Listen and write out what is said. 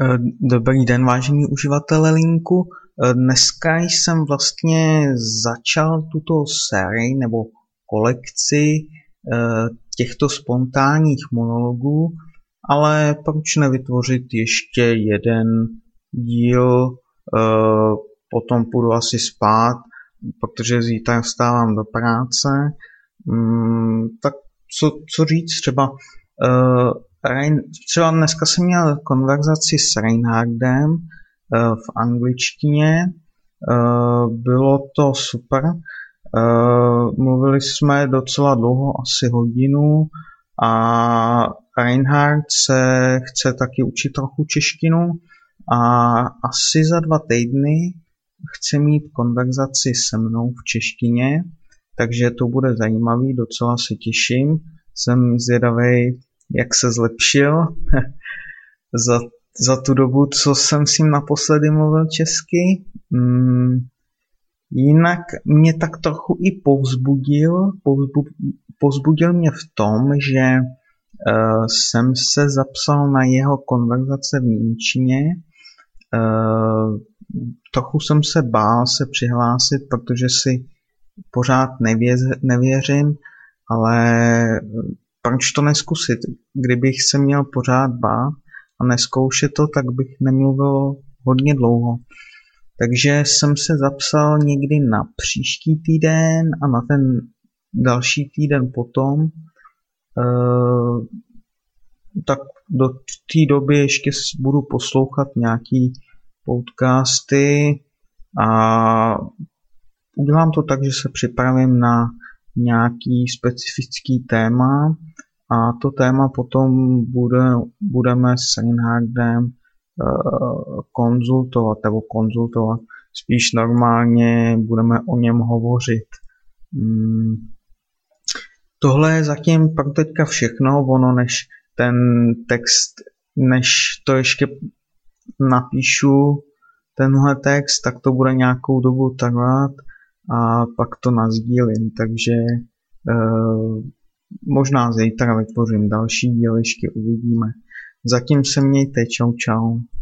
Eh, dobrý den, vážení uživatelé linku. Eh, dneska jsem vlastně začal tuto sérii nebo kolekci eh, těchto spontánních monologů, ale proč nevytvořit ještě jeden díl, potom půjdu asi spát, protože zítra vstávám do práce. Mm, tak co, co říct třeba Rein, třeba dneska jsem měl konverzaci s Reinhardem uh, v angličtině, uh, bylo to super, uh, mluvili jsme docela dlouho, asi hodinu. A Reinhard se chce taky učit trochu češtinu. A asi za dva týdny chce mít konverzaci se mnou v češtině, takže to bude zajímavý, docela se těším. Jsem zvědavý, jak se zlepšil za, za tu dobu, co jsem s ním naposledy mluvil česky. Mm, jinak mě tak trochu i povzbudil, povzbu, povzbudil mě v tom, že uh, jsem se zapsal na jeho konverzace v Němčině. Uh, trochu jsem se bál se přihlásit, protože si pořád nevěř, nevěřím, ale proč to neskusit? Kdybych se měl pořád bát a neskoušet to, tak bych nemluvil hodně dlouho. Takže jsem se zapsal někdy na příští týden a na ten další týden potom. E, tak do té doby ještě budu poslouchat nějaký podcasty a udělám to tak, že se připravím na nějaký specifický téma a to téma potom bude, budeme s Reinhardem uh, konzultovat, nebo konzultovat, spíš normálně budeme o něm hovořit. Hmm. Tohle je zatím pro teďka všechno, ono než ten text, než to ještě napíšu, tenhle text, tak to bude nějakou dobu trvat a pak to nazdílím, takže uh, možná zítra vytvořím další díl, ještě uvidíme. Zatím se mějte, čau čau.